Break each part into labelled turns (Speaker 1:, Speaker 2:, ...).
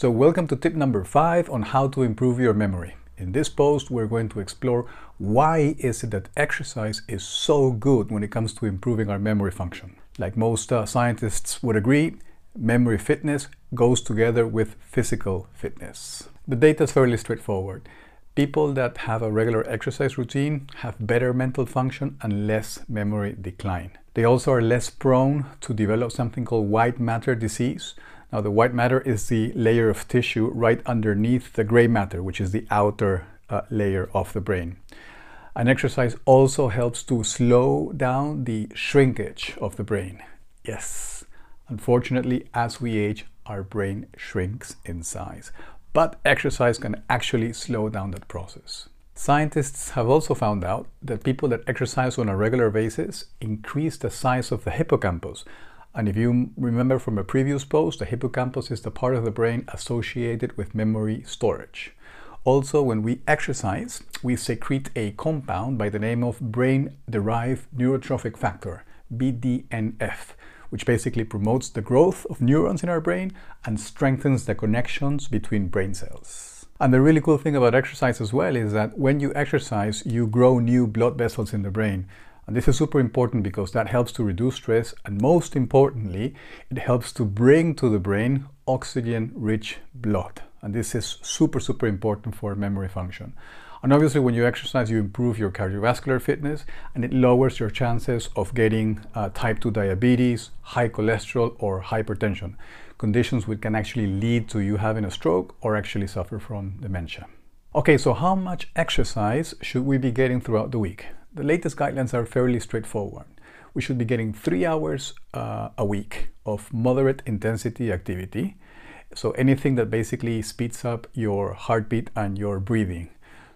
Speaker 1: So welcome to tip number five on how to improve your memory. In this post, we're going to explore why is it that exercise is so good when it comes to improving our memory function. Like most uh, scientists would agree, memory fitness goes together with physical fitness. The data is fairly straightforward. People that have a regular exercise routine have better mental function and less memory decline. They also are less prone to develop something called white matter disease, now the white matter is the layer of tissue right underneath the gray matter, which is the outer uh, layer of the brain. An exercise also helps to slow down the shrinkage of the brain. Yes, unfortunately, as we age, our brain shrinks in size. But exercise can actually slow down that process. Scientists have also found out that people that exercise on a regular basis increase the size of the hippocampus, and if you remember from a previous post, the hippocampus is the part of the brain associated with memory storage. Also, when we exercise, we secrete a compound by the name of brain-derived neurotrophic factor, BDNF, which basically promotes the growth of neurons in our brain and strengthens the connections between brain cells. And the really cool thing about exercise as well is that when you exercise, you grow new blood vessels in the brain. And this is super important because that helps to reduce stress and most importantly, it helps to bring to the brain oxygen-rich blood. And this is super, super important for memory function. And obviously when you exercise, you improve your cardiovascular fitness and it lowers your chances of getting uh, type 2 diabetes, high cholesterol or hypertension, conditions which can actually lead to you having a stroke or actually suffer from dementia. Okay, so how much exercise should we be getting throughout the week? The latest guidelines are fairly straightforward. We should be getting three hours uh, a week of moderate intensity activity. So anything that basically speeds up your heartbeat and your breathing.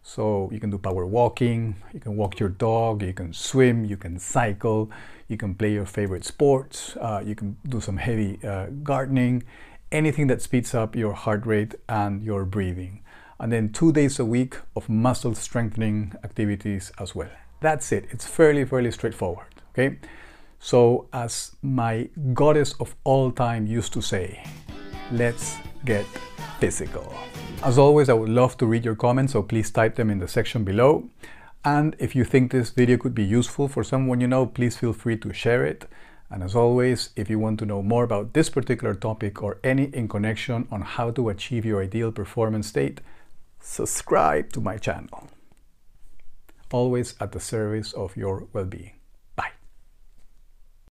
Speaker 1: So you can do power walking, you can walk your dog, you can swim, you can cycle, you can play your favorite sports, uh, you can do some heavy uh, gardening, anything that speeds up your heart rate and your breathing. And then two days a week of muscle strengthening activities as well. That's it. It's fairly, fairly straightforward. Okay. So, as my goddess of all time used to say, let's get physical. As always, I would love to read your comments, so please type them in the section below. And if you think this video could be useful for someone you know, please feel free to share it. And as always, if you want to know more about this particular topic or any in connection on how to achieve your ideal performance state, subscribe to my channel always at the service of your well being.